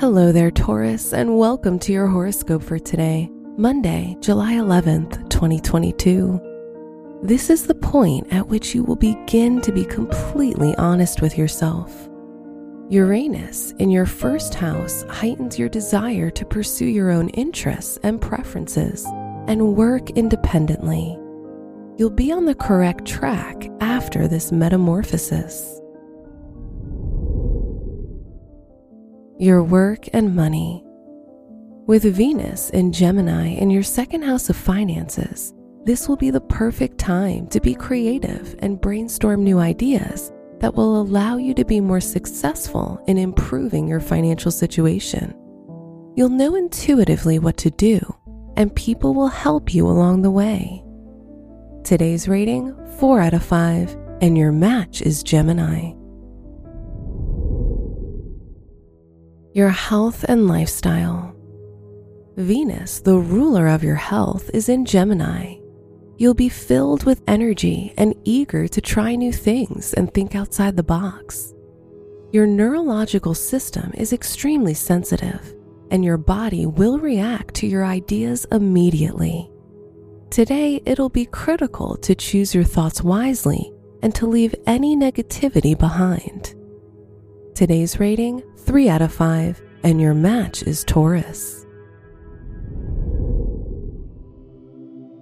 Hello there, Taurus, and welcome to your horoscope for today, Monday, July 11th, 2022. This is the point at which you will begin to be completely honest with yourself. Uranus in your first house heightens your desire to pursue your own interests and preferences and work independently. You'll be on the correct track after this metamorphosis. Your work and money. With Venus in Gemini in your second house of finances, this will be the perfect time to be creative and brainstorm new ideas that will allow you to be more successful in improving your financial situation. You'll know intuitively what to do, and people will help you along the way. Today's rating 4 out of 5, and your match is Gemini. Your health and lifestyle. Venus, the ruler of your health, is in Gemini You'll be filled with energy and eager to try new things and think outside the box. Your neurological system is extremely sensitive, and your body will react to your ideas immediately. Today, it'll be critical to choose your thoughts wisely and to leave any negativity behind. Today's rating 3 out of 5, and your match is Taurus.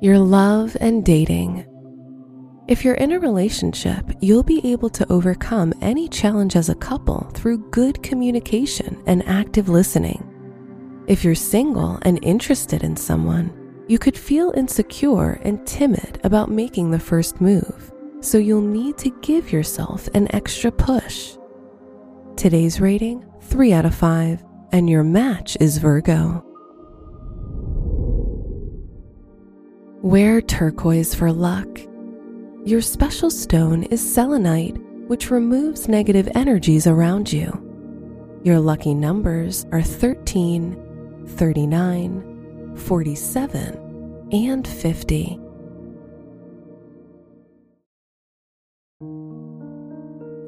your love and dating. If you're in a relationship, you'll be able to overcome any challenge as a couple through good communication and active listening. If you're single and interested in someone, you could feel insecure and timid about making the first move, so you'll need to give yourself an extra push. Today's rating 3 out of 5, and your match is Virgo. Wear turquoise for luck. Your special stone is selenite, which removes negative energies around you. Your lucky numbers are 13, 39, 47, and 50.